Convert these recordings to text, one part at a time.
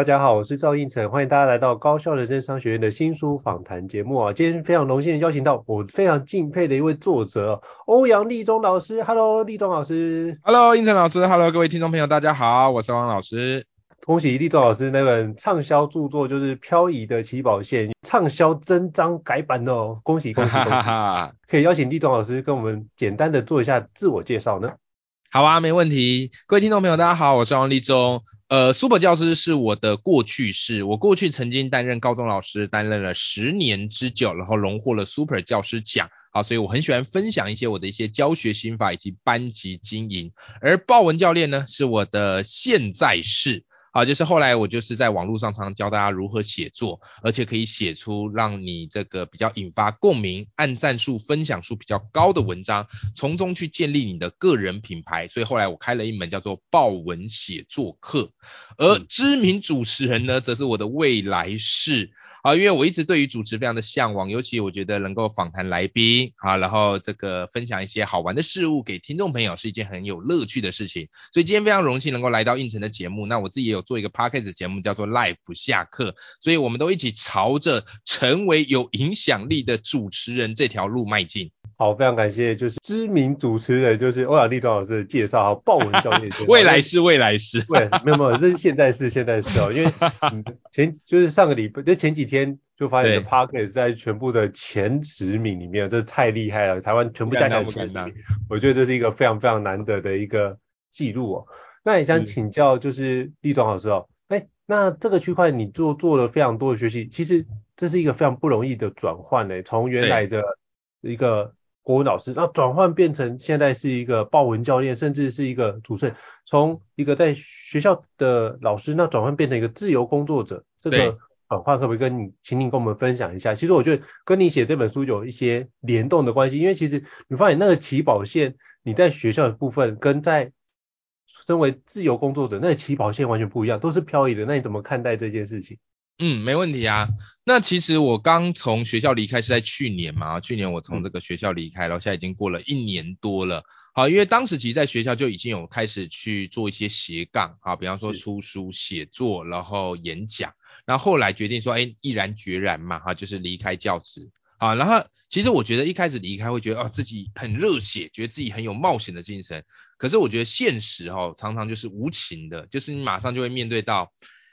大家好，我是赵胤丞，欢迎大家来到高校人生商学院的新书访谈节目啊！今天非常荣幸的邀请到我非常敬佩的一位作者欧阳立中老师。Hello，立中老师。Hello，胤丞老师。Hello，各位听众朋友，大家好，我是欧阳老师。恭喜立中老师那本畅销著作就是《漂移的起跑线》畅销真章改版哦！恭喜恭喜恭喜！可以邀请立中老师跟我们简单的做一下自我介绍呢？好啊，没问题。各位听众朋友，大家好，我是欧阳立中。呃，Super 教师是我的过去式。我过去曾经担任高中老师，担任了十年之久，然后荣获了 Super 教师奖。好，所以我很喜欢分享一些我的一些教学心法以及班级经营。而豹纹教练呢，是我的现在式。好，就是后来我就是在网络上常常教大家如何写作，而且可以写出让你这个比较引发共鸣、按赞数、分享数比较高的文章，从中去建立你的个人品牌。所以后来我开了一门叫做爆文写作课，而知名主持人呢，则是我的未来式。啊，因为我一直对于主持非常的向往，尤其我觉得能够访谈来宾啊，然后这个分享一些好玩的事物给听众朋友是一件很有乐趣的事情。所以今天非常荣幸能够来到应城的节目，那我自己也有做一个 podcast 节目叫做 Life 下课，所以我们都一起朝着成为有影响力的主持人这条路迈进。好，非常感谢，就是知名主持人，就是欧阳立中老师的介绍，好，爆文教练，未来是，未来式，对，没有没有，这是现在是，现在式哦，因为 前就是上个礼拜，就前几天就发现你的 parkes 在全部的前十名里面，这太厉害了，台湾全部加起来前十名，我觉得这是一个非常非常难得的一个记录哦。那也想请教，就是立总老师哦，哎，那这个区块你做做了非常多的学习，其实这是一个非常不容易的转换呢，从原来的一个。国文老师，那转换变成现在是一个报文教练，甚至是一个主持人，从一个在学校的老师，那转换变成一个自由工作者，这个转换可不可以跟你，请你跟我们分享一下？其实我觉得跟你写这本书有一些联动的关系，因为其实你发现那个起跑线，你在学校的部分跟在身为自由工作者，那个起跑线完全不一样，都是漂移的。那你怎么看待这件事情？嗯，没问题啊。那其实我刚从学校离开是在去年嘛，去年我从这个学校离开，然后现在已经过了一年多了。好，因为当时其实在学校就已经有开始去做一些斜杠，啊，比方说出书、写作，然后演讲。然后后来决定说，哎，毅然决然嘛，哈，就是离开教职。啊，然后其实我觉得一开始离开会觉得哦，自己很热血，觉得自己很有冒险的精神。可是我觉得现实哈，常常就是无情的，就是你马上就会面对到。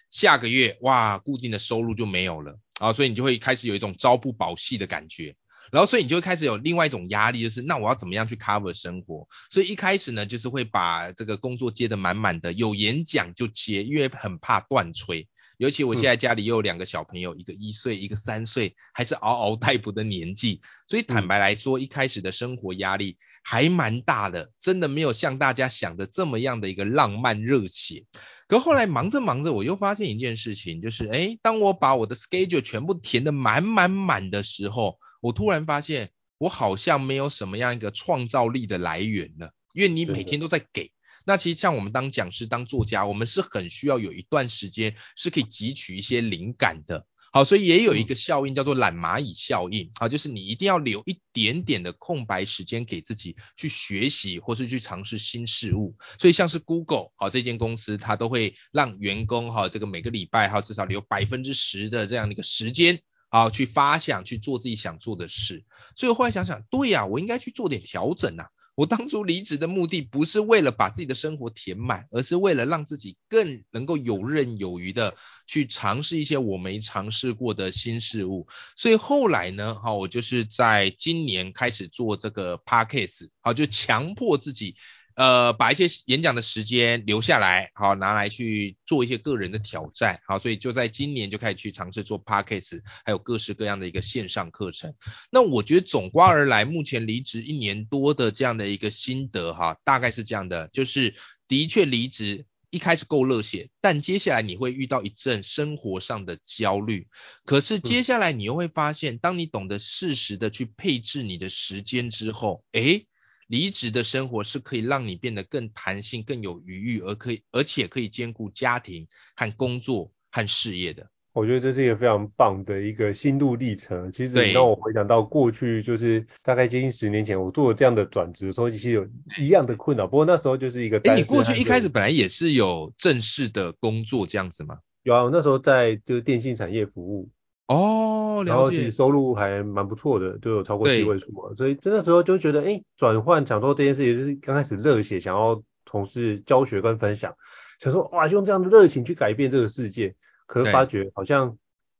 下个月哇，固定的收入就没有了啊，所以你就会开始有一种朝不保夕的感觉，然后所以你就会开始有另外一种压力，就是那我要怎么样去 cover 生活？所以一开始呢，就是会把这个工作接得满满的，有演讲就接，因为很怕断炊。尤其我现在家里又有两个小朋友，嗯、一个一岁，一个三岁，还是嗷嗷待哺的年纪，所以坦白来说，一开始的生活压力还蛮大的，真的没有像大家想的这么样的一个浪漫热血。可后来忙着忙着，我又发现一件事情，就是诶，当我把我的 schedule 全部填得满满满的时候，我突然发现我好像没有什么样一个创造力的来源了，因为你每天都在给。那其实像我们当讲师、当作家，我们是很需要有一段时间是可以汲取一些灵感的。好，所以也有一个效应叫做懒蚂蚁效应，啊，就是你一定要留一点点的空白时间给自己去学习或是去尝试新事物。所以像是 Google 好，这间公司，它都会让员工哈这个每个礼拜哈至少留百分之十的这样的一个时间啊去发想去做自己想做的事。所以我后来想想，对呀，我应该去做点调整啊。我当初离职的目的不是为了把自己的生活填满，而是为了让自己更能够游刃有余的去尝试一些我没尝试过的新事物。所以后来呢，哈，我就是在今年开始做这个 podcast，好，就强迫自己呃，把一些演讲的时间留下来，好拿来去做一些个人的挑战，好，所以就在今年就开始去尝试做 Podcast，还有各式各样的一个线上课程。那我觉得总括而来，目前离职一年多的这样的一个心得哈，大概是这样的，就是的确离职。一开始够热血，但接下来你会遇到一阵生活上的焦虑。可是接下来你又会发现，当你懂得适时的去配置你的时间之后，诶，离职的生活是可以让你变得更弹性、更有余裕，而可以而且可以兼顾家庭和工作和事业的。我觉得这是一个非常棒的一个心路历程。其实让我回想到过去，就是大概接近十年前，我做了这样的转职的时候，其实有一样的困扰。不过那时候就是一个，哎，你过去一开始本来也是有正式的工作这样子吗？有啊，我那时候在就是电信产业服务。哦，然后其实收入还蛮不错的，都有超过七位数啊。所以那时候就觉得，哎，转换想说这件事情是刚开始热血，想要从事教学跟分享，想说哇，用这样的热情去改变这个世界。可是发觉好像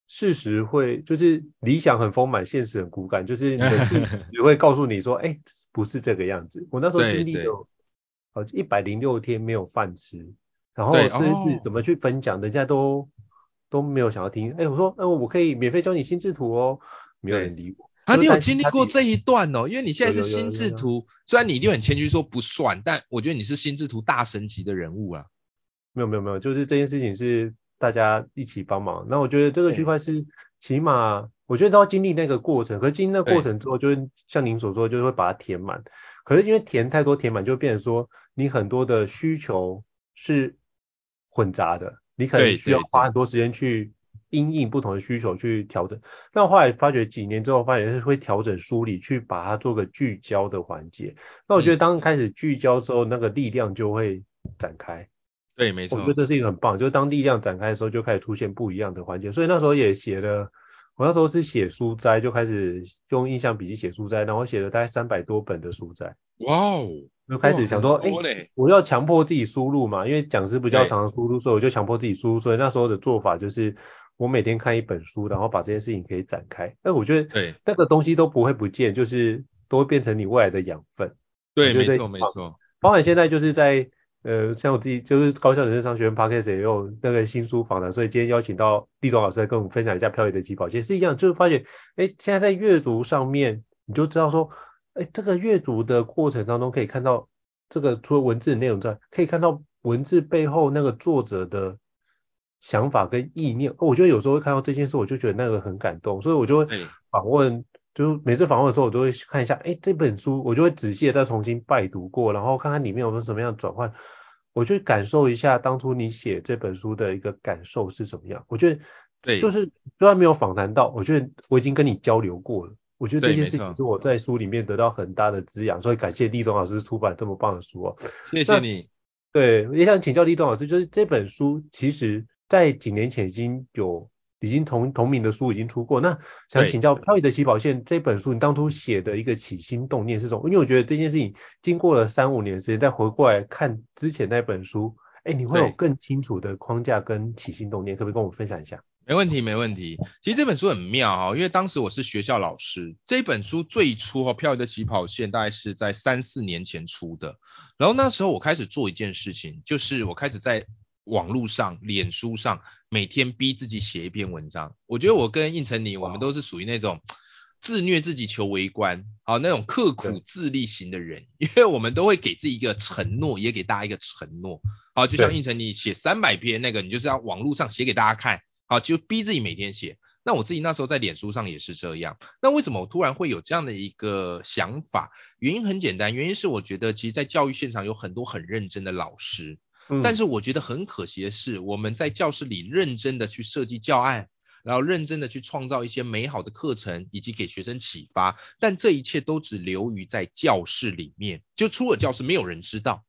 事实会就是理想很丰满，现实很骨感，就是你的事 实会告诉你说，哎、欸，不是这个样子。我那时候经历有好一百零六天没有饭吃，然后这次怎么去分享，人家都都没有想要听。哎、欸，我说，哎、呃，我可以免费教你心智图哦，没有人理我。啊，你有经历过这一段哦？因为你现在是心智图，虽然你一定很谦虚说不算，但我觉得你是心智图大神级的人物啊。没有没有没有，就是这件事情是。大家一起帮忙，那我觉得这个区块是起码，我觉得都要经历那个过程。可是经历那个过程之后，就是像您所说，就是会把它填满。可是因为填太多，填满就变成说，你很多的需求是混杂的，你可能需要花很多时间去因应不同的需求去调整。那后来发觉几年之后，发现是会调整梳理，去把它做个聚焦的环节。那我觉得当开始聚焦之后，那个力量就会展开。对，没错，我觉得这是一个很棒，就是当力量展开的时候，就开始出现不一样的环节。所以那时候也写了，我那时候是写书斋，就开始用印象笔记写书斋，然后写了大概三百多本的书斋。哇哦！就开始想说，哎、欸，我要强迫自己输入嘛，因为讲师比较常输入，所以我就强迫自己输入。所以那时候的做法就是，我每天看一本书，然后把这件事情可以展开。但我觉得，对，那个东西都不会不见，就是都会变成你未来的养分。对，没错没错。包含现在就是在。呃，像我自己就是高校人生商学院 Podcast 也有那个新书房的，所以今天邀请到立中老师来跟我们分享一下漂移的起跑线，其实是一样，就是发现，哎，现在在阅读上面，你就知道说，哎，这个阅读的过程当中可以看到，这个除了文字的内容之外，可以看到文字背后那个作者的想法跟意念。我觉得有时候会看到这件事，我就觉得那个很感动，所以我就会访问。就每次访问的时候，我都会看一下，哎，这本书我就会仔细的再重新拜读过，然后看看里面有没有什么样的转换，我就感受一下当初你写这本书的一个感受是什么样。我觉得，对，就是虽然没有访谈到，我觉得我已经跟你交流过了。我觉得这件事情是我在书里面得到很大的滋养，所以感谢立中老师出版这么棒的书哦。谢谢你。对，也想请教立中老师，就是这本书其实在几年前已经有。已经同同名的书已经出过，那想请教《漂移的起跑线》这本书，你当初写的一个起心动念是什么？因为我觉得这件事情经过了三五年时间，再回过来看之前那本书，哎，你会有更清楚的框架跟起心动念，可不可以跟我分享一下？没问题，没问题。其实这本书很妙哈，因为当时我是学校老师，这本书最初哈，《飘逸的起跑线》大概是在三四年前出的，然后那时候我开始做一件事情，就是我开始在。网络上、脸书上，每天逼自己写一篇文章。我觉得我跟应成你，我们都是属于那种自虐自己求为官，好那种刻苦自立型的人，因为我们都会给自己一个承诺，也给大家一个承诺。好，就像应成你写三百篇那个，你就是要网络上写给大家看，好，就逼自己每天写。那我自己那时候在脸书上也是这样。那为什么我突然会有这样的一个想法？原因很简单，原因是我觉得其实，在教育现场有很多很认真的老师。但是我觉得很可惜的是，我们在教室里认真的去设计教案，然后认真的去创造一些美好的课程，以及给学生启发，但这一切都只留于在教室里面，就出了教室没有人知道。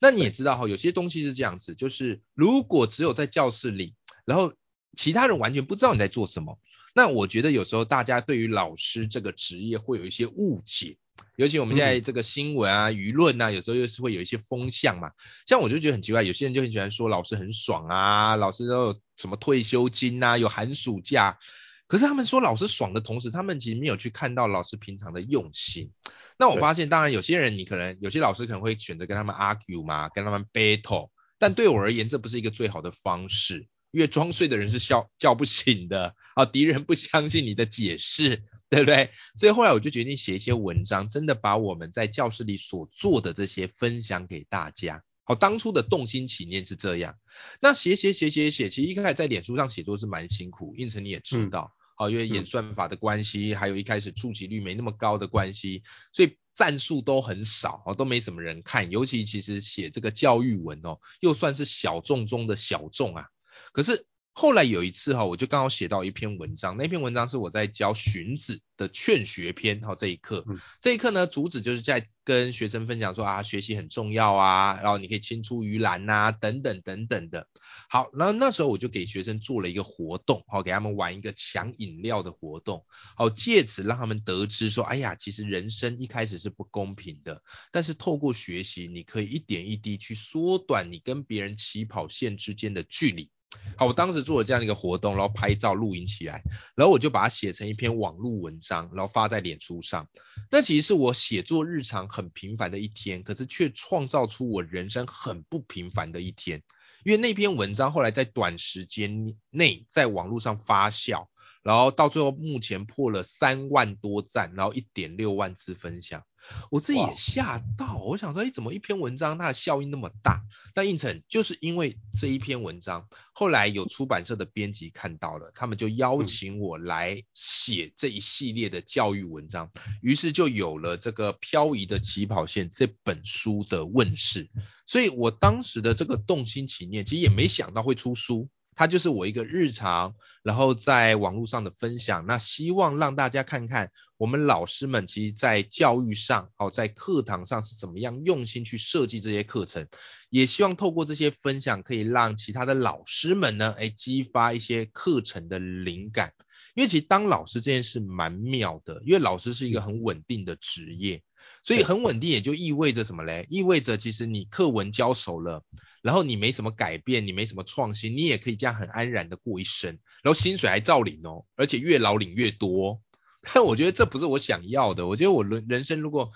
那你也知道哈，有些东西是这样子，就是如果只有在教室里，然后其他人完全不知道你在做什么，那我觉得有时候大家对于老师这个职业会有一些误解。尤其我们现在这个新闻啊、舆论啊，有时候又是会有一些风向嘛。像我就觉得很奇怪，有些人就很喜欢说老师很爽啊，老师都有什么退休金啊，有寒暑假。可是他们说老师爽的同时，他们其实没有去看到老师平常的用心。那我发现，当然有些人你可能有些老师可能会选择跟他们 argue 嘛，跟他们 battle，但对我而言，这不是一个最好的方式。因为装睡的人是笑叫不醒的 啊，敌人不相信你的解释，对不对？所以后来我就决定写一些文章，真的把我们在教室里所做的这些分享给大家。好，当初的动心起念是这样。那写写写写写，其实一开始在脸书上写作是蛮辛苦，应成你也知道，好、嗯，因为演算法的关系，还有一开始触及率没那么高的关系，所以赞数都很少，哦，都没什么人看。尤其其实写这个教育文哦，又算是小众中的小众啊。可是后来有一次哈，我就刚好写到一篇文章，那篇文章是我在教荀子的劝学篇哈，这一课，这一课呢，主旨就是在跟学生分享说啊，学习很重要啊，然后你可以青出于蓝呐，等等等等的。好，然后那时候我就给学生做了一个活动，好，给他们玩一个抢饮料的活动，好，借此让他们得知说，哎呀，其实人生一开始是不公平的，但是透过学习，你可以一点一滴去缩短你跟别人起跑线之间的距离。好，我当时做了这样一个活动，然后拍照录影起来，然后我就把它写成一篇网络文章，然后发在脸书上。那其实是我写作日常很平凡的一天，可是却创造出我人生很不平凡的一天。因为那篇文章后来在短时间内在网络上发酵。然后到最后，目前破了三万多赞，然后一点六万次分享，我自己也吓到，我想说，哎，怎么一篇文章它的效应那么大？但应成就是因为这一篇文章，后来有出版社的编辑看到了，他们就邀请我来写这一系列的教育文章，于是就有了这个《漂移的起跑线》这本书的问世。所以我当时的这个动心起念，其实也没想到会出书。它就是我一个日常，然后在网络上的分享。那希望让大家看看我们老师们其实在教育上，哦，在课堂上是怎么样用心去设计这些课程。也希望透过这些分享，可以让其他的老师们呢，哎，激发一些课程的灵感。因为其实当老师这件事蛮妙的，因为老师是一个很稳定的职业。所以很稳定，也就意味着什么嘞？意味着其实你课文教熟了，然后你没什么改变，你没什么创新，你也可以这样很安然的过一生，然后薪水还照领哦，而且越老领越多。但我觉得这不是我想要的。我觉得我人人生如果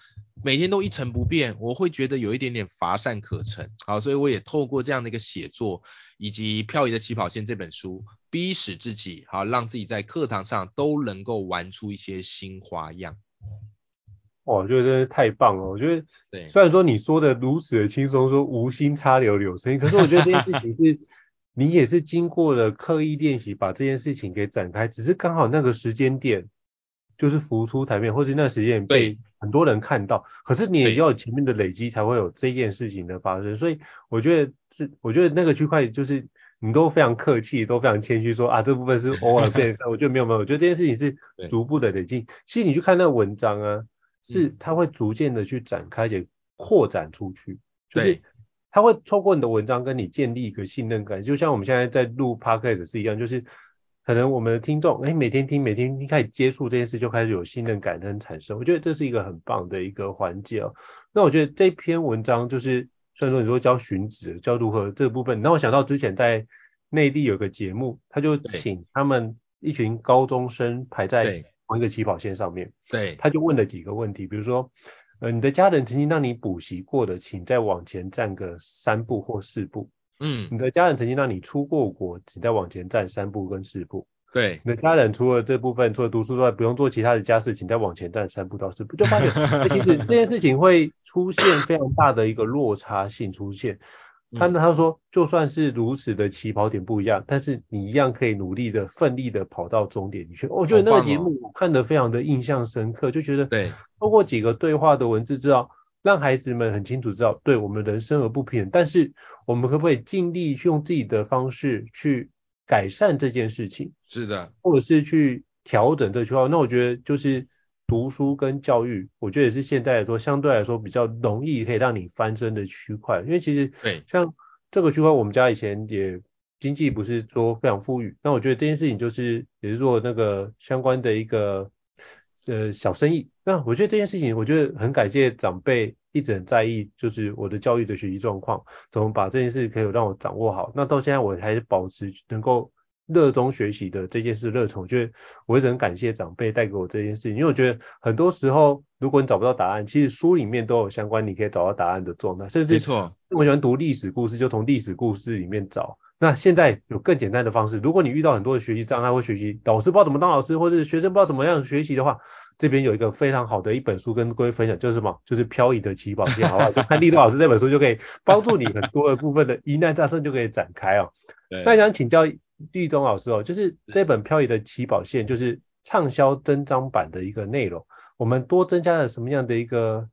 每天都一成不变，我会觉得有一点点乏善可陈。好，所以我也透过这样的一个写作，以及《漂移的起跑线》这本书，逼使自己，好，让自己在课堂上都能够玩出一些新花样。哇，我觉得真的太棒了！我觉得，对，虽然说你说的如此的轻松，说无心插柳柳成荫，可是我觉得这件事情是，你也是经过了刻意练习，把这件事情给展开，只是刚好那个时间点就是浮出台面，或是那个时间点被很多人看到，可是你也要有前面的累积，才会有这件事情的发生。所以我觉得是，我觉得那个区块就是你都非常客气，都非常谦虚，说啊这部分是偶尔变，我觉得没有没有，我觉得这件事情是逐步的累积。其实你去看那个文章啊。是，它会逐渐的去展开，且扩展出去，就是它会透过你的文章跟你建立一个信任感，就像我们现在在录 podcast 是一样，就是可能我们的听众，哎，每天听，每天听，开始接触这件事，就开始有信任感跟产生。我觉得这是一个很棒的一个环节哦。那我觉得这篇文章就是，虽然说你说教荀子，教如何这个部分，那我想到之前在内地有个节目，他就请他们一群高中生排在。同一个起跑线上面，对，他就问了几个问题，比如说，呃，你的家人曾经让你补习过的，请再往前站个三步或四步。嗯，你的家人曾经让你出过国，请再往前站三步跟四步。对，你的家人除了这部分，除了读书之外，不用做其他的家事，请再往前站三步到四步，就发现，其实这件事情会出现非常大的一个落差性出现。他呢他说，就算是如此的起跑点不一样，但是你一样可以努力的、奋力的跑到终点去。我觉得那个节目我看得非常的印象深刻，就觉得对，通过几个对话的文字，知道让孩子们很清楚知道，对我们人生而不平，但是我们可不可以尽力去用自己的方式去改善这件事情？是的，或者是去调整这句话。那我觉得就是。读书跟教育，我觉得也是现在来说相对来说比较容易可以让你翻身的区块，因为其实对像这个区块，我们家以前也经济不是说非常富裕，那我觉得这件事情就是也是做那个相关的一个呃小生意，那我觉得这件事情我觉得很感谢长辈一直很在意，就是我的教育的学习状况，怎么把这件事可以让我掌握好，那到现在我还是保持能够热衷学习的这件事热忱，我觉得我一直很感谢长辈带给我这件事情，因为我觉得很多时候如果你找不到答案，其实书里面都有相关你可以找到答案的状态，甚至没错，我喜欢读历史故事，就从历史故事里面找。那现在有更简单的方式，如果你遇到很多的学习障碍或学习老师不知道怎么当老师，或者学生不知道怎么样学习的话，这边有一个非常好的一本书跟各位分享，就是什么？就是漂移的起跑线，好不好？就看立中老师这本书就可以帮助你很多的部分的疑难杂症就可以展开哦。那想请教立中老师哦，就是这本漂移的起跑线，就是畅销增章版的一个内容，我们多增加了什么样的一个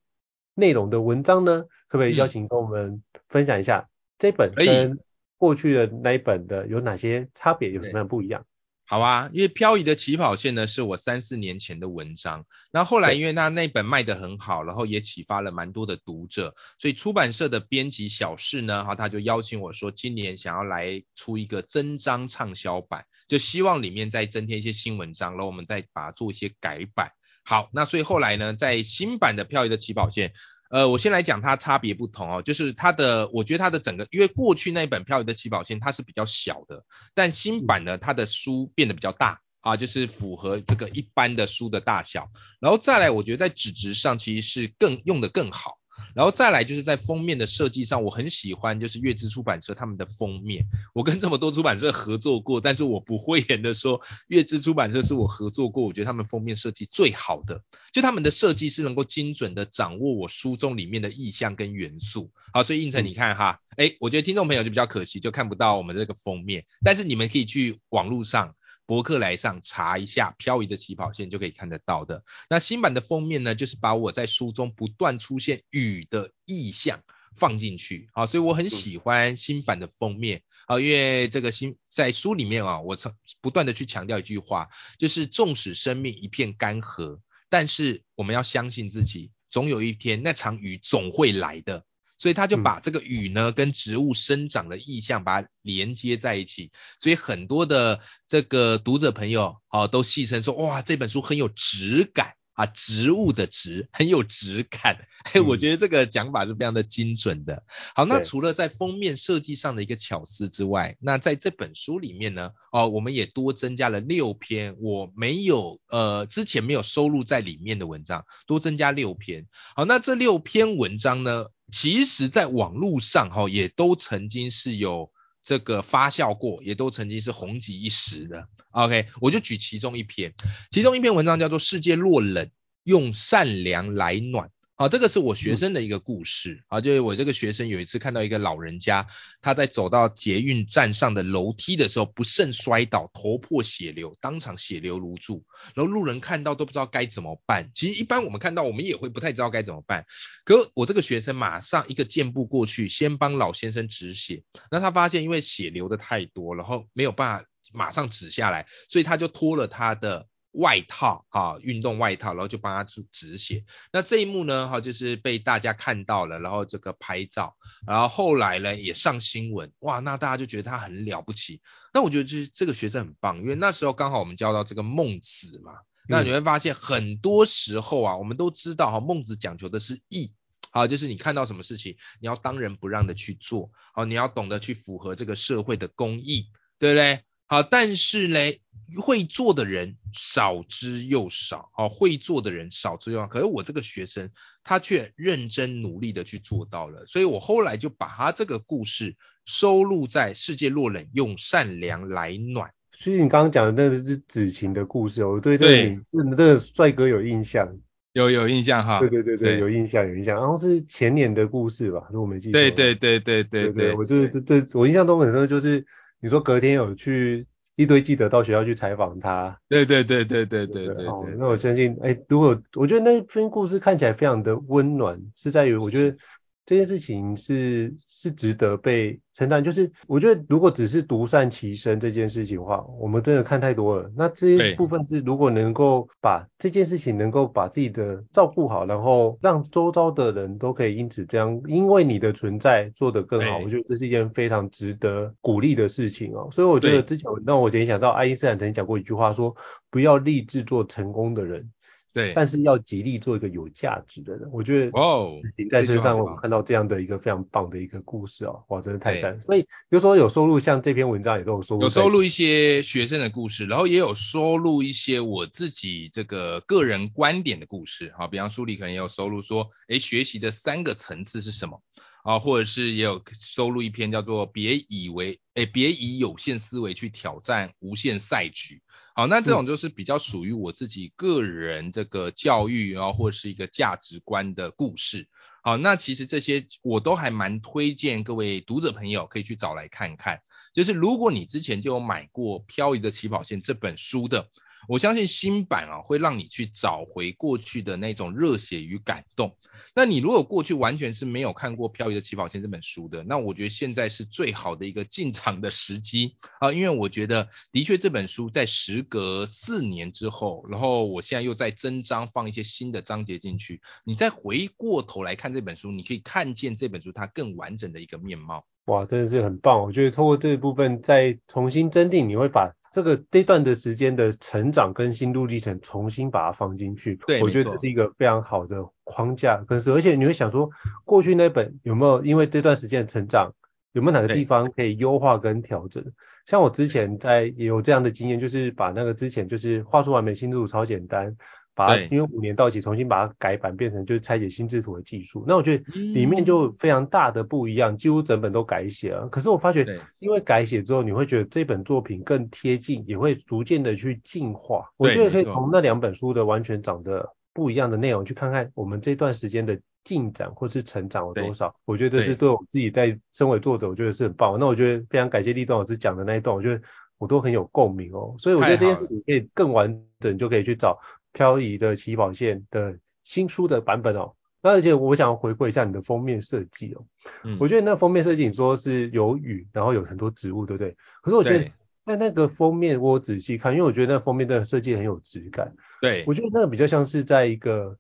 内容的文章呢？可不可以邀请跟我们分享一下这本跟过去的那一本的有哪些差别，有什么样不一样？好啊，因为漂移的起跑线呢，是我三四年前的文章。那后来因为那那本卖得很好，然后也启发了蛮多的读者，所以出版社的编辑小事呢，哈，他就邀请我说，今年想要来出一个增章畅销版，就希望里面再增添一些新文章，然后我们再把它做一些改版。好，那所以后来呢，在新版的漂移的起跑线。呃，我先来讲它差别不同哦，就是它的，我觉得它的整个，因为过去那一本漂移的起跑线它是比较小的，但新版呢，它的书变得比较大啊，就是符合这个一般的书的大小，然后再来，我觉得在纸质上其实是更用的更好。然后再来就是在封面的设计上，我很喜欢就是月之出版社他们的封面。我跟这么多出版社合作过，但是我不讳言的说，月之出版社是我合作过，我觉得他们封面设计最好的。就他们的设计是能够精准的掌握我书中里面的意象跟元素。好，所以应成你看哈，诶，我觉得听众朋友就比较可惜，就看不到我们这个封面，但是你们可以去网络上。博客来上查一下漂移的起跑线就可以看得到的。那新版的封面呢，就是把我在书中不断出现雨的意象放进去，啊，所以我很喜欢新版的封面，啊，因为这个新在书里面啊，我曾不断的去强调一句话，就是纵使生命一片干涸，但是我们要相信自己，总有一天那场雨总会来的。所以他就把这个雨呢跟植物生长的意象把它连接在一起，所以很多的这个读者朋友啊都戏称说，哇，这本书很有质感啊，植物的植很有质感，嘿，我觉得这个讲法是非常的精准的。好，那除了在封面设计上的一个巧思之外，那在这本书里面呢，哦，我们也多增加了六篇我没有呃之前没有收录在里面的文章，多增加六篇。好，那这六篇文章呢，其实，在网络上哈，也都曾经是有这个发酵过，也都曾经是红极一时的。OK，我就举其中一篇，其中一篇文章叫做《世界若冷，用善良来暖》。好，这个是我学生的一个故事。啊，就是我这个学生有一次看到一个老人家，他在走到捷运站上的楼梯的时候，不慎摔倒，头破血流，当场血流如注。然后路人看到都不知道该怎么办。其实一般我们看到，我们也会不太知道该怎么办。可我这个学生马上一个箭步过去，先帮老先生止血。那他发现因为血流的太多，然后没有办法马上止下来，所以他就脱了他的。外套哈，运动外套，然后就帮他止止血。那这一幕呢，哈，就是被大家看到了，然后这个拍照，然后后来呢也上新闻，哇，那大家就觉得他很了不起。那我觉得就是这个学生很棒，因为那时候刚好我们教到这个孟子嘛，那你会发现很多时候啊，我们都知道哈，孟子讲求的是义，好，就是你看到什么事情，你要当仁不让的去做，好，你要懂得去符合这个社会的公义，对不对？好，但是嘞，会做的人少之又少，好，会做的人少之又少。可是我这个学生，他却认真努力的去做到了，所以我后来就把他这个故事收录在《世界若冷，用善良来暖》。所以你刚刚讲的那个是子晴的故事哦，我对这个对这个帅哥有印象，有有印象哈。对对对对，对有印象有印象，然后是前年的故事吧，如果没记错。对对对对对对，对，我就是这这，我印象中很深就是。你说隔天有去一堆记者到学校去采访他，对对对对对对对，对，哦，那我相信，哎，如果我觉得那篇故事看起来非常的温暖，是在于我觉得。这件事情是是值得被承担，就是我觉得如果只是独善其身这件事情的话，我们真的看太多了。那这一部分是如果能够把这件事情能够把自己的照顾好，然后让周遭的人都可以因此这样，因为你的存在做得更好，我觉得这是一件非常值得鼓励的事情哦。所以我觉得之前让我联想到爱因斯坦曾经讲过一句话说，说不要立志做成功的人。对，但是要极力做一个有价值的人。我觉得哦，在身上我们看到这样的一个非常棒的一个故事哦，哇，真的太赞。所以比如说有收录像这篇文章也都有收录，有收录一些学生的故事，然后也有收录一些我自己这个个人观点的故事。好，比方书里可能也有收录说，诶，学习的三个层次是什么？啊，或者是也有收录一篇叫做“别以为，诶，别以有限思维去挑战无限赛局”。好，那这种就是比较属于我自己个人这个教育，然后或者是一个价值观的故事。好，那其实这些我都还蛮推荐各位读者朋友可以去找来看看。就是如果你之前就有买过《漂移的起跑线》这本书的。我相信新版啊会让你去找回过去的那种热血与感动。那你如果过去完全是没有看过《漂移的起跑线》这本书的，那我觉得现在是最好的一个进场的时机啊，因为我觉得的确这本书在时隔四年之后，然后我现在又在增章放一些新的章节进去，你再回过头来看这本书，你可以看见这本书它更完整的一个面貌。哇，真的是很棒！我觉得透过这一部分再重新增订，你会把。这个这段的时间的成长跟心路历程重新把它放进去，对，我觉得这是一个非常好的框架。可是而且你会想说，过去那本有没有因为这段时间的成长，有没有哪个地方可以优化跟调整？像我之前在也有这样的经验，就是把那个之前就是画出完美心路超简单。把它因为五年到期，重新把它改版变成就是拆解心智图的技术。那我觉得里面就非常大的不一样，几乎整本都改写了。可是我发觉，因为改写之后，你会觉得这本作品更贴近，也会逐渐的去进化。我觉得可以从那两本书的完全长得不一样的内容去看看我们这段时间的进展或是成长有多少。我觉得这是对我自己在身为作者，我觉得是很棒。那我觉得非常感谢立中老师讲的那一段，我觉得我都很有共鸣哦。所以我觉得这件事情可以更完整，就可以去找。漂移的起跑线的新书的版本哦，那而且我想回馈一下你的封面设计哦，嗯，我觉得那封面设计你说是有雨，然后有很多植物，对不对？可是我觉得在那个封面我仔细看，因为我觉得那封面的设计很有质感，对，我觉得那个比较像是在一个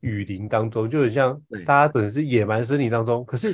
雨林当中，就很像大家可能是野蛮森林当中，可是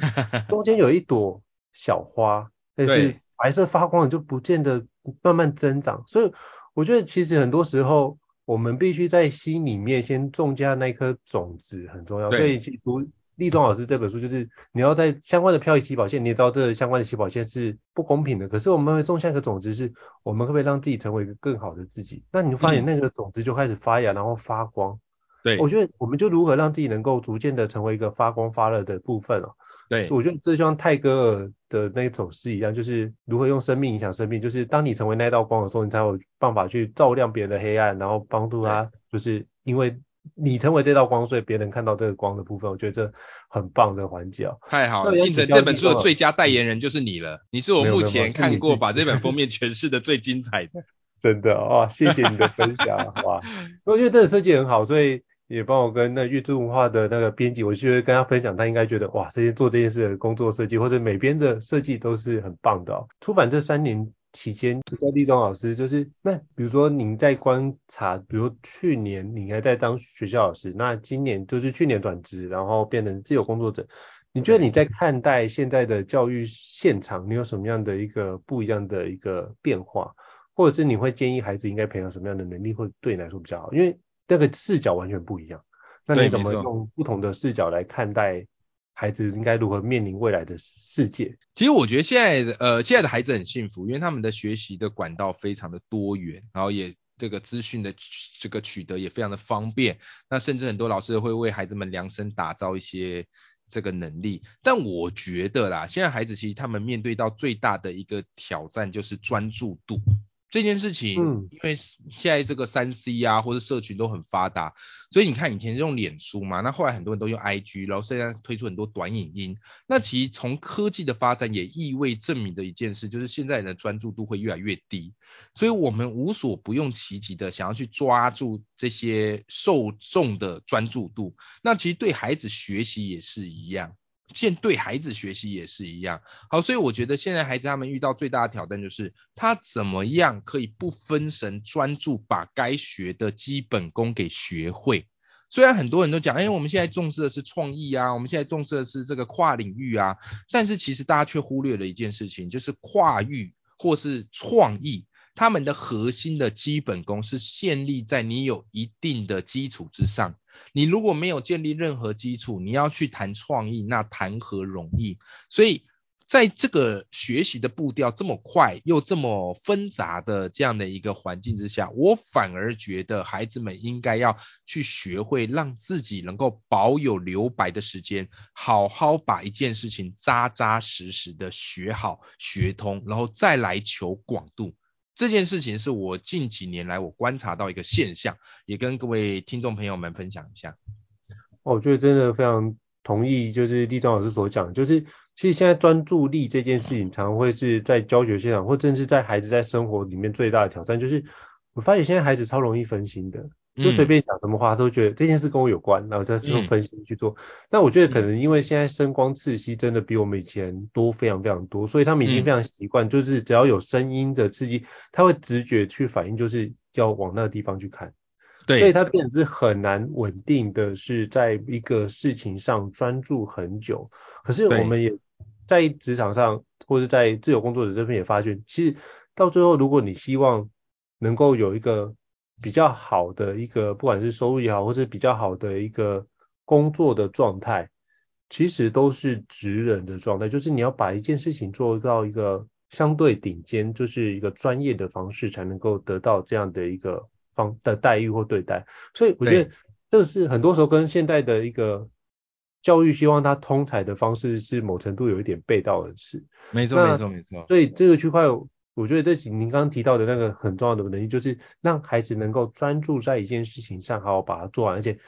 中间有一朵小花，但是白色发光，就不见得慢慢增长，所以我觉得其实很多时候。我们必须在心里面先种下那颗种子，很重要。所以读立中老师这本书，就是你要在相关的漂移起跑线，你也知道这相关的起跑线是不公平的。可是我们会种下一个种子，是我们会不会让自己成为一个更好的自己？那你就发现那个种子就开始发芽，然后发光。对，我觉得我们就如何让自己能够逐渐的成为一个发光发热的部分哦。对，我觉得这就像泰戈尔的那首诗一样，就是如何用生命影响生命。就是当你成为那道光的时候，你才有办法去照亮别人的黑暗，然后帮助他。就是因为你成为这道光，所以别人看到这个光的部分。我觉得这很棒的环节哦。太好了，印着这本书的最佳代言人就是你了。你是我目前看过把这本封面诠释的最精彩的。真的哦，谢谢你的分享，哇！我觉得这个设计很好，所以。也帮我跟那阅读文化的那个编辑，我就会跟他分享，他应该觉得哇，这些做这件事的工作设计或者美编的设计都是很棒的。出版这三年期间，就在立中老师，就是那比如说您在观察，比如去年你还在当学校老师，那今年就是去年转职，然后变成自由工作者，你觉得你在看待现在的教育现场，你有什么样的一个不一样的一个变化，或者是你会建议孩子应该培养什么样的能力，会对你来说比较好？因为这个视角完全不一样，那你怎么用不同的视角来看待孩子应该如何面临未来的世界？其实我觉得现在的呃现在的孩子很幸福，因为他们的学习的管道非常的多元，然后也这个资讯的这个取得也非常的方便。那甚至很多老师会为孩子们量身打造一些这个能力。但我觉得啦，现在孩子其实他们面对到最大的一个挑战就是专注度。这件事情，嗯，因为现在这个三 C 啊，或者社群都很发达，所以你看以前是用脸书嘛，那后来很多人都用 IG，然后现在推出很多短影音。那其实从科技的发展也意味证明的一件事，就是现在人的专注度会越来越低，所以我们无所不用其极的想要去抓住这些受众的专注度。那其实对孩子学习也是一样。现对孩子学习也是一样，好，所以我觉得现在孩子他们遇到最大的挑战就是他怎么样可以不分神专注把该学的基本功给学会。虽然很多人都讲，哎，我们现在重视的是创意啊，我们现在重视的是这个跨领域啊，但是其实大家却忽略了一件事情，就是跨域或是创意。他们的核心的基本功是建立在你有一定的基础之上。你如果没有建立任何基础，你要去谈创意，那谈何容易？所以。在这个学习的步调这么快又这么纷杂的这样的一个环境之下，我反而觉得孩子们应该要去学会让自己能够保有留白的时间，好好把一件事情扎扎实实的学好学通，然后再来求广度。这件事情是我近几年来我观察到一个现象，也跟各位听众朋友们分享一下。我觉得真的非常同意，就是立中老师所讲，就是。其实现在专注力这件事情，常常会是在教学现场，或甚至在孩子在生活里面最大的挑战。就是我发现现在孩子超容易分心的，就随便讲什么话都觉得这件事跟我有关，然后再用分析去做。那我觉得可能因为现在声光刺激真的比我们以前多非常非常多，所以他们已经非常习惯，就是只要有声音的刺激，他会直觉去反应，就是要往那个地方去看。对，所以他变成是很难稳定的是在一个事情上专注很久。可是我们也。在职场上，或者在自由工作者这边也发现，其实到最后，如果你希望能够有一个比较好的一个，不管是收入也好，或者比较好的一个工作的状态，其实都是职人的状态，就是你要把一件事情做到一个相对顶尖，就是一个专业的方式，才能够得到这样的一个方的待遇或对待。所以我觉得这是很多时候跟现代的一个。教育希望它通才的方式是某程度有一点背道而驰。没错，没错，没错。所以这个区块，我觉得这您刚刚提到的那个很重要的能力，就是让孩子能够专注在一件事情上，好好把它做完，而且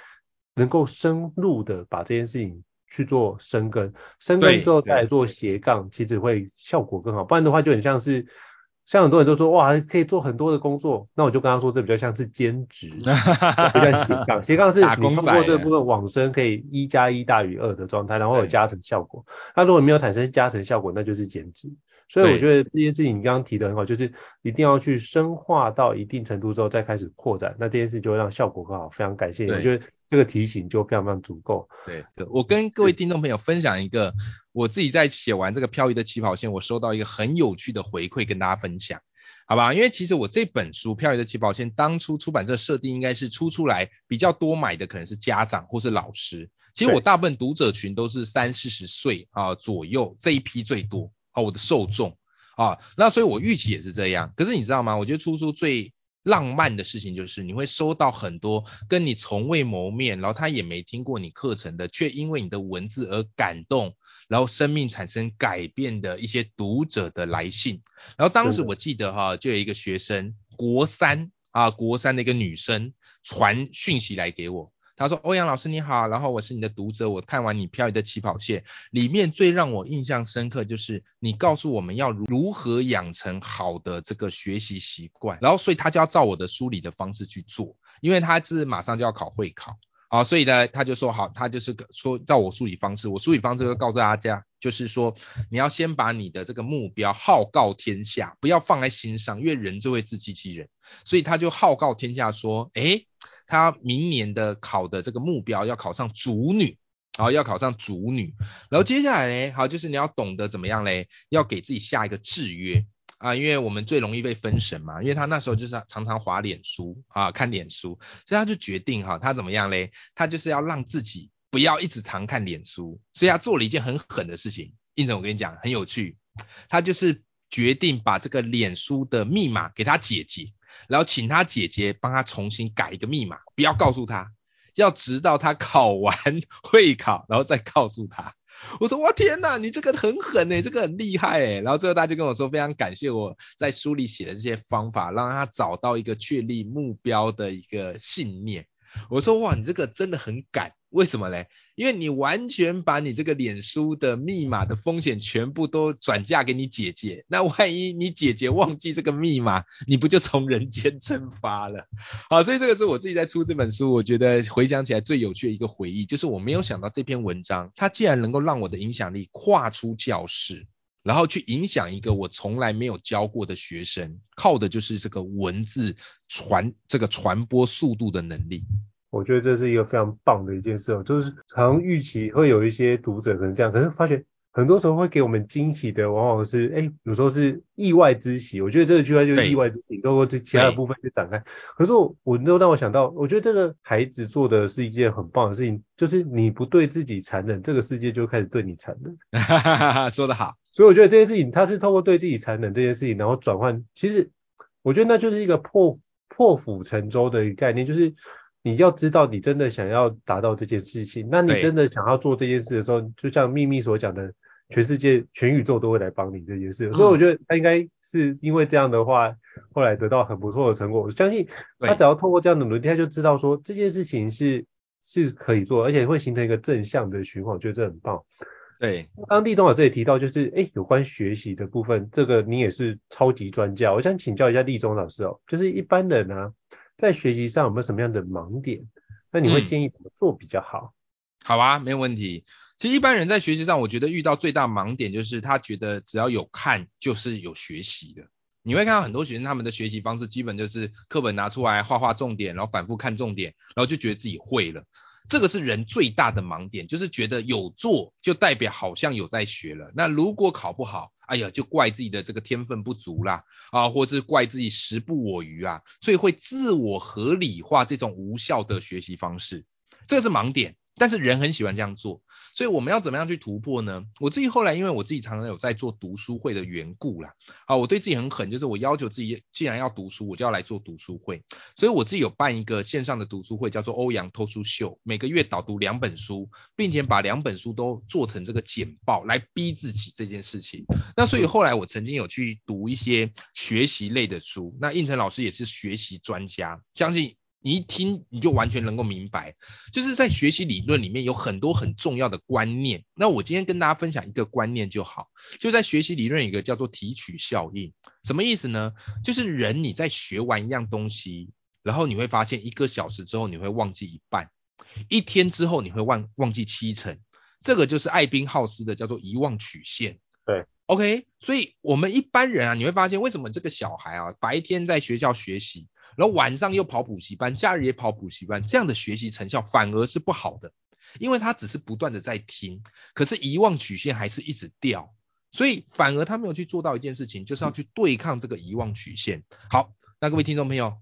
能够深入的把这件事情去做深耕，深耕之后再来做斜杠，其实会效果更好。不然的话，就很像是。像很多人都说，哇，可以做很多的工作，那我就跟他说，这比较像是兼职，不像斜杠。斜杠是你通过这部分往生，可以一加一大于二的状态，然后有加成效果。那如果没有产生加成效果，那就是兼职。所以我觉得这些事情你刚刚提的很好，就是一定要去深化到一定程度之后再开始扩展，那这件事就会让效果更好。非常感谢你，我觉得这个提醒就非常非常足够。对，我跟各位听众朋友分享一个，我自己在写完这个漂移的起跑线，我收到一个很有趣的回馈跟大家分享，好吧？因为其实我这本书《漂移的起跑线》当初出版社设定应该是出出来比较多买的可能是家长或是老师，其实我大部分读者群都是三四十岁啊左右这一批最多。我的受众啊，那所以我预期也是这样。可是你知道吗？我觉得出书最浪漫的事情就是你会收到很多跟你从未谋面，然后他也没听过你课程的，却因为你的文字而感动，然后生命产生改变的一些读者的来信。然后当时我记得哈，就有一个学生，国三啊，国三的一个女生传讯息来给我。他说：欧阳老师你好，然后我是你的读者，我看完你飘移的起跑线，里面最让我印象深刻就是你告诉我们要如何养成好的这个学习习惯，然后所以他就要照我的梳理的方式去做，因为他是马上就要考会考。啊，所以呢他就说好，他就是说照我梳理方式，我梳理方式就告诉大家，就是说你要先把你的这个目标号告天下，不要放在心上，因为人就会自欺欺人，所以他就号告天下说，诶。他明年的考的这个目标要考上主女，好，要考上主女，然后接下来呢，好，就是你要懂得怎么样嘞，要给自己下一个制约。啊，因为我们最容易被分神嘛，因为他那时候就是常常滑脸书啊，看脸书，所以他就决定哈，他怎么样嘞，他就是要让自己不要一直常看脸书，所以他做了一件很狠的事情，胤丞我跟你讲很有趣，他就是决定把这个脸书的密码给他姐姐。然后请他姐姐帮他重新改一个密码，不要告诉他，要直到他考完 会考，然后再告诉他。我说哇天哪，你这个很狠诶，这个很厉害诶。然后最后他就跟我说，非常感谢我在书里写的这些方法，让他找到一个确立目标的一个信念。我说哇，你这个真的很敢，为什么嘞？因为你完全把你这个脸书的密码的风险全部都转嫁给你姐姐，那万一你姐姐忘记这个密码，你不就从人间蒸发了？好，所以这个是我自己在出这本书，我觉得回想起来最有趣的一个回忆，就是我没有想到这篇文章，它竟然能够让我的影响力跨出教室，然后去影响一个我从来没有教过的学生，靠的就是这个文字传这个传播速度的能力。我觉得这是一个非常棒的一件事哦，就是常预期会有一些读者可能这样，可是发现很多时候会给我们惊喜的，往往是哎，有时候是意外之喜。我觉得这个句话就是意外之喜，透过这其他的部分去展开。可是我，我都让我想到，我觉得这个孩子做的是一件很棒的事情，就是你不对自己残忍，这个世界就开始对你残忍。哈哈哈哈，说得好。所以我觉得这件事情，他是透过对自己残忍这件事情，然后转换。其实，我觉得那就是一个破破釜沉舟的一个概念，就是。你要知道，你真的想要达到这件事情，那你真的想要做这件事的时候，就像秘密所讲的，全世界、全宇宙都会来帮你这件事。嗯、所以我觉得他应该是因为这样的话，后来得到很不错的成果。我相信他只要透过这样的努力，他就知道说这件事情是是可以做，而且会形成一个正向的循环。我觉得这很棒。对，刚立中老师也提到，就是哎，有关学习的部分，这个你也是超级专家。我想请教一下立中老师哦，就是一般人呢、啊。在学习上有没有什么样的盲点？那你会建议怎么做比较好？嗯、好啊，没有问题。其实一般人在学习上，我觉得遇到最大盲点就是他觉得只要有看就是有学习的。你会看到很多学生他们的学习方式基本就是课本拿出来画画重点，然后反复看重点，然后就觉得自己会了。这个是人最大的盲点，就是觉得有做就代表好像有在学了。那如果考不好，哎呀，就怪自己的这个天分不足啦，啊，或者是怪自己时不我与啊，所以会自我合理化这种无效的学习方式，这个是盲点。但是人很喜欢这样做，所以我们要怎么样去突破呢？我自己后来因为我自己常常有在做读书会的缘故啦，啊，我对自己很狠，就是我要求自己，既然要读书，我就要来做读书会。所以我自己有办一个线上的读书会，叫做欧阳脱书秀，每个月导读两本书，并且把两本书都做成这个简报来逼自己这件事情。那所以后来我曾经有去读一些学习类的书，那应成老师也是学习专家，相信。你一听你就完全能够明白，就是在学习理论里面有很多很重要的观念。那我今天跟大家分享一个观念就好，就在学习理论有一个叫做提取效应，什么意思呢？就是人你在学完一样东西，然后你会发现一个小时之后你会忘记一半，一天之后你会忘忘记七成，这个就是艾宾浩斯的叫做遗忘曲线。对，OK，所以我们一般人啊，你会发现为什么这个小孩啊白天在学校学习。然后晚上又跑补习班，假日也跑补习班，这样的学习成效反而是不好的，因为他只是不断的在听，可是遗忘曲线还是一直掉，所以反而他没有去做到一件事情，就是要去对抗这个遗忘曲线。好，那各位听众朋友，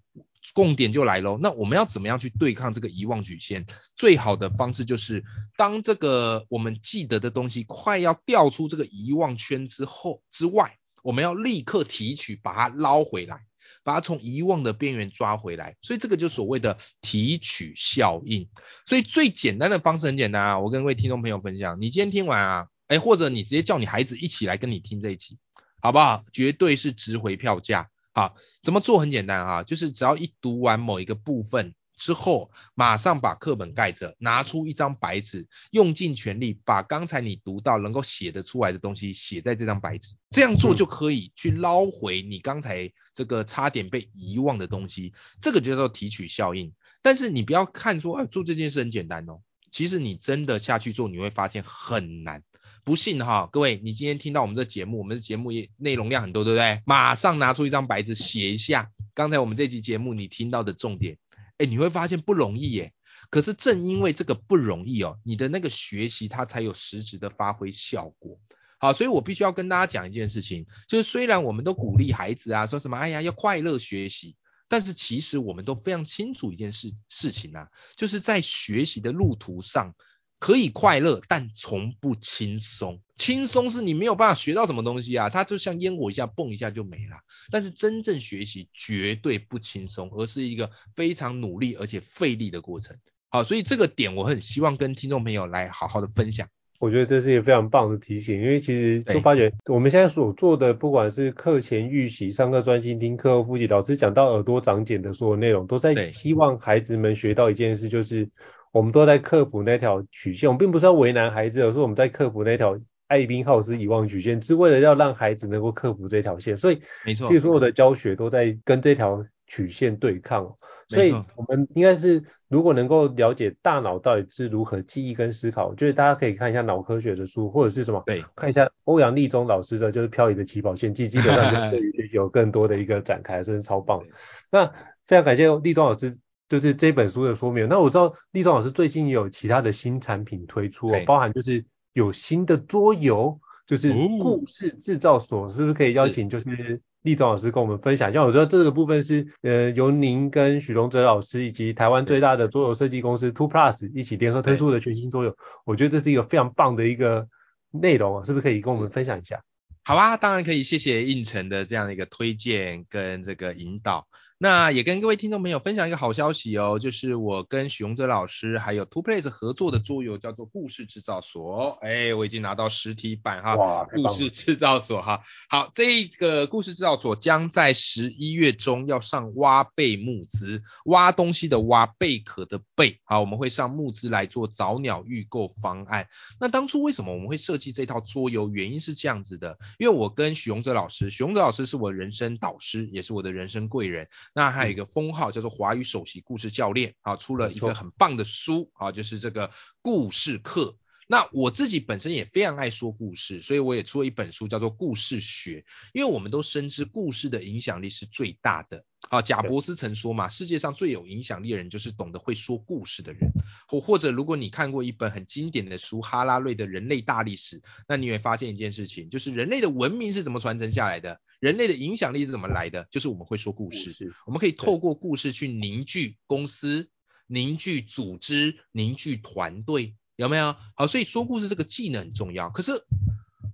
共点就来喽，那我们要怎么样去对抗这个遗忘曲线？最好的方式就是，当这个我们记得的东西快要掉出这个遗忘圈之后之外，我们要立刻提取，把它捞回来。把它从遗忘的边缘抓回来，所以这个就所谓的提取效应。所以最简单的方式很简单啊，我跟各位听众朋友分享，你今天听完啊，哎，或者你直接叫你孩子一起来跟你听这一期，好不好？绝对是值回票价。好，怎么做很简单啊，就是只要一读完某一个部分。之后，马上把课本盖着，拿出一张白纸，用尽全力把刚才你读到能够写得出来的东西写在这张白纸。这样做就可以去捞回你刚才这个差点被遗忘的东西。这个就叫做提取效应。但是你不要看说，啊，做这件事很简单哦。其实你真的下去做，你会发现很难。不信哈，各位，你今天听到我们这节目，我们的节目也内容量很多，对不对？马上拿出一张白纸写一下刚才我们这期节目你听到的重点。哎，你会发现不容易耶。可是正因为这个不容易哦，你的那个学习它才有实质的发挥效果。好，所以我必须要跟大家讲一件事情，就是虽然我们都鼓励孩子啊，说什么哎呀要快乐学习，但是其实我们都非常清楚一件事事情啊，就是在学习的路途上。可以快乐，但从不轻松。轻松是你没有办法学到什么东西啊，它就像烟火一下，蹦一下就没了。但是真正学习绝对不轻松，而是一个非常努力而且费力的过程。好，所以这个点我很希望跟听众朋友来好好的分享。我觉得这是一个非常棒的提醒，因为其实就发觉我们现在所做的，不管是课前预习、上课专心听、课后复习，老师讲到耳朵长茧的所有内容，都在希望孩子们学到一件事，就是。我们都在克服那条曲线，我们并不是要为难孩子，而是我们在克服那条艾宾浩斯遗忘曲线，是为了要让孩子能够克服这条线。所以，没错，其实所有的教学都在跟这条曲线对抗。所以，我们应该是如果能够了解大脑到底是如何记忆跟思考，我觉得大家可以看一下脑科学的书，或者是什么，对，看一下欧阳立中老师的就是漂移的起跑线，记基本上就对于有更多的一个展开，真是超棒。那非常感谢立中老师。就是这本书的说明。那我知道立中老师最近也有其他的新产品推出哦，包含就是有新的桌游，就是故事制造所，是不是可以邀请就是立中老师跟我们分享一下？我知道这个部分是呃由您跟许荣哲老师以及台湾最大的桌游设计公司 Two Plus 一起联合推出的全新桌游，我觉得这是一个非常棒的一个内容啊，是不是可以跟我们分享一下？好啊，当然可以，谢谢应城的这样的一个推荐跟这个引导。那也跟各位听众朋友分享一个好消息哦，就是我跟许荣哲老师还有 Two Place 合作的桌游叫做故事制造所，哎，我已经拿到实体版哈，哇，故事制造所哈，好，这个故事制造所将在十一月中要上挖贝募资，挖东西的挖，贝壳的贝，好，我们会上募资来做早鸟预购方案。那当初为什么我们会设计这套桌游？原因是这样子的，因为我跟许荣哲老师，许荣哲老师是我人生导师，也是我的人生贵人。那还有一个封号叫做华语首席故事教练啊，出了一个很棒的书啊，就是这个故事课。那我自己本身也非常爱说故事，所以我也出了一本书叫做故事学，因为我们都深知故事的影响力是最大的。啊，贾伯斯曾说嘛，世界上最有影响力的人就是懂得会说故事的人。或或者，如果你看过一本很经典的书《哈拉瑞的人类大历史》，那你会发现一件事情，就是人类的文明是怎么传承下来的，人类的影响力是怎么来的，就是我们会说故事。我们可以透过故事去凝聚公司、凝聚组织、凝聚团队，有没有？好，所以说故事这个技能很重要。可是。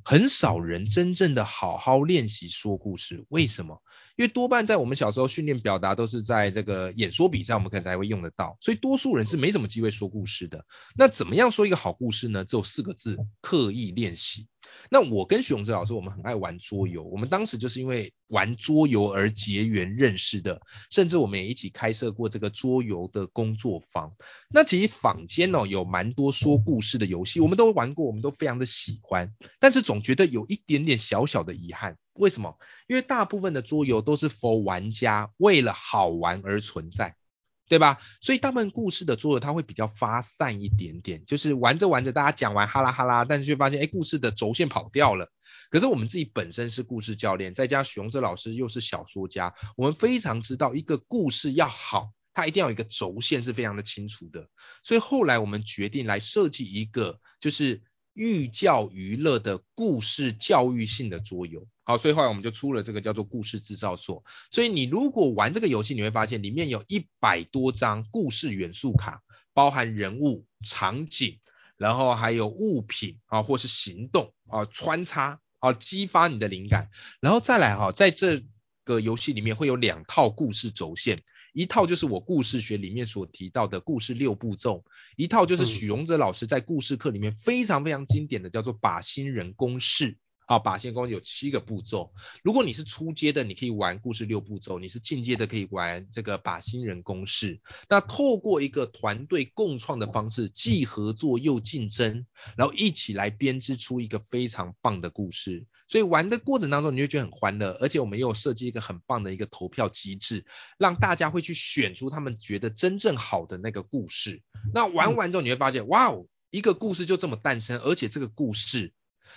很少人真正的好好练习说故事，为什么？因为多半在我们小时候训练表达都是在这个演说比赛，我们可能才会用得到，所以多数人是没什么机会说故事的。那怎么样说一个好故事呢？只有四个字：刻意练习。那我跟许永哲老师，我们很爱玩桌游，我们当时就是因为玩桌游而结缘认识的，甚至我们也一起开设过这个桌游的工作坊。那其实坊间哦有蛮多说故事的游戏，我们都玩过，我们都非常的喜欢，但是总觉得有一点点小小的遗憾。为什么？因为大部分的桌游都是 for 玩家为了好玩而存在。对吧？所以大部分故事的作者他会比较发散一点点，就是玩着玩着，大家讲完哈啦哈啦，但是却发现，哎，故事的轴线跑掉了。可是我们自己本身是故事教练，再加上许荣哲老师又是小说家，我们非常知道一个故事要好，它一定要有一个轴线是非常的清楚的。所以后来我们决定来设计一个，就是。寓教于乐的故事教育性的桌游，好，所以后来我们就出了这个叫做故事制造所。所以你如果玩这个游戏，你会发现里面有一百多张故事元素卡，包含人物、场景，然后还有物品啊，或是行动啊，穿插啊，激发你的灵感。然后再来哈，在这个游戏里面会有两套故事轴线。一套就是我故事学里面所提到的故事六步骤，一套就是许荣哲老师在故事课里面非常非常经典的叫做靶心人公式。好，靶心公式有七个步骤。如果你是初阶的，你可以玩故事六步骤；你是进阶的，可以玩这个靶心人公式。那透过一个团队共创的方式，既合作又竞争，然后一起来编织出一个非常棒的故事。所以玩的过程当中，你会觉得很欢乐，而且我们又有设计一个很棒的一个投票机制，让大家会去选出他们觉得真正好的那个故事。那玩完之后，你会发现，哇哦，一个故事就这么诞生，而且这个故事。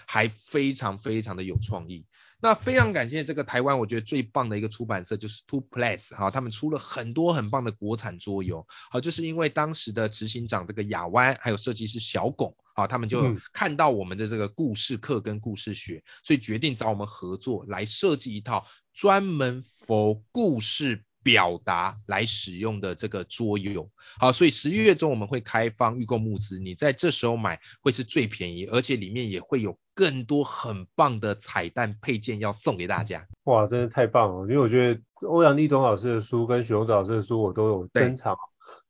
还非常非常的有创意，那非常感谢这个台湾我觉得最棒的一个出版社就是 Two Place 哈，他们出了很多很棒的国产桌游，好，就是因为当时的执行长这个亚湾还有设计师小龚啊，他们就看到我们的这个故事课跟故事学，所以决定找我们合作来设计一套专门 for 故事。表达来使用的这个桌游，好，所以十一月中我们会开放预购募资，你在这时候买会是最便宜，而且里面也会有更多很棒的彩蛋配件要送给大家。哇，真的太棒了！因为我觉得欧阳立中老师的书跟许荣哲老师的书我都有珍藏，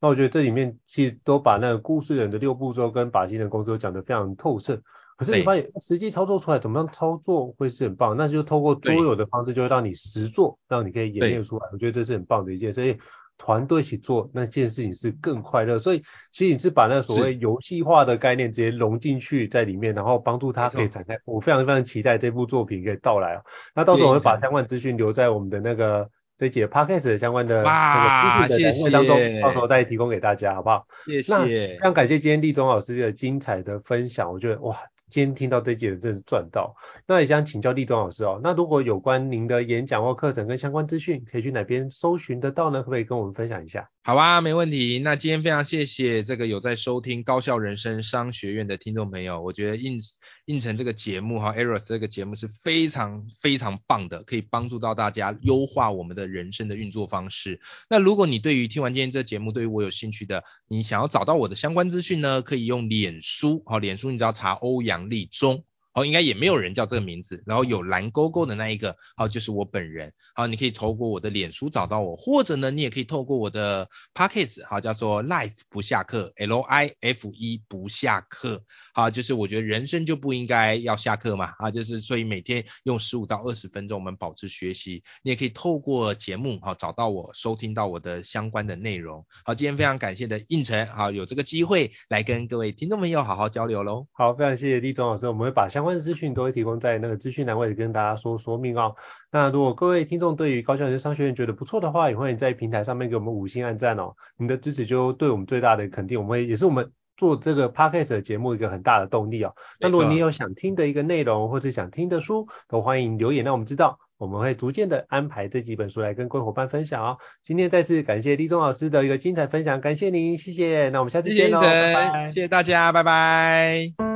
那我觉得这里面其实都把那个故事人的六步骤跟靶心人工作讲得非常透彻。可是你发现实际操作出来怎么样操作会是很棒，那就透过桌游的方式，就会让你实做，让你可以演练出来。我觉得这是很棒的一件事，所以团队一起做那件事情是更快乐。所以其实你是把那所谓游戏化的概念直接融进去在里面，然后帮助他可以展开。我非常非常期待这部作品可以到来。那到时候我会把相关资讯留在我们的那个这节 podcast 的相关的那个资讯当中，到时候再提供给大家，好不好？谢谢。那非常感谢今天立中老师的精彩的分享，我觉得哇。今天听到这节真是赚到，那也想请教立中老师哦，那如果有关您的演讲或课程跟相关资讯，可以去哪边搜寻得到呢？可不可以跟我们分享一下？好啊，没问题。那今天非常谢谢这个有在收听高效人生商学院的听众朋友，我觉得应应承这个节目哈，Eros 这个节目是非常非常棒的，可以帮助到大家优化我们的人生的运作方式。那如果你对于听完今天这节目，对于我有兴趣的，你想要找到我的相关资讯呢，可以用脸书，好，脸书你只要查欧阳立中。哦，应该也没有人叫这个名字，然后有蓝勾勾的那一个，好，就是我本人，好，你可以透过我的脸书找到我，或者呢，你也可以透过我的 Podcast，好，叫做 Life 不下课，L I F E 不下课，好，就是我觉得人生就不应该要下课嘛，啊，就是所以每天用十五到二十分钟，我们保持学习，你也可以透过节目，好，找到我，收听到我的相关的内容，好，今天非常感谢的胤丞，好，有这个机会来跟各位听众朋友好好交流喽，好，非常谢谢立中老师，我们会把相关的资讯都会提供在那个资讯栏位跟大家说说明哦。那如果各位听众对于高校人商学院觉得不错的话，也欢迎在平台上面给我们五星按赞哦。你的支持就对我们最大的肯定，我们会也是我们做这个 podcast 节目一个很大的动力哦。那如果你有想听的一个内容或者想听的书，都欢迎留言让我们知道，我们会逐渐的安排这几本书来跟各位伙伴分享哦。今天再次感谢立中老师的一个精彩分享，感谢您，谢谢。那我们下次见喽，拜拜。谢谢大家，拜拜。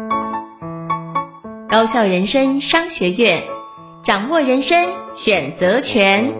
高校人生商学院，掌握人生选择权。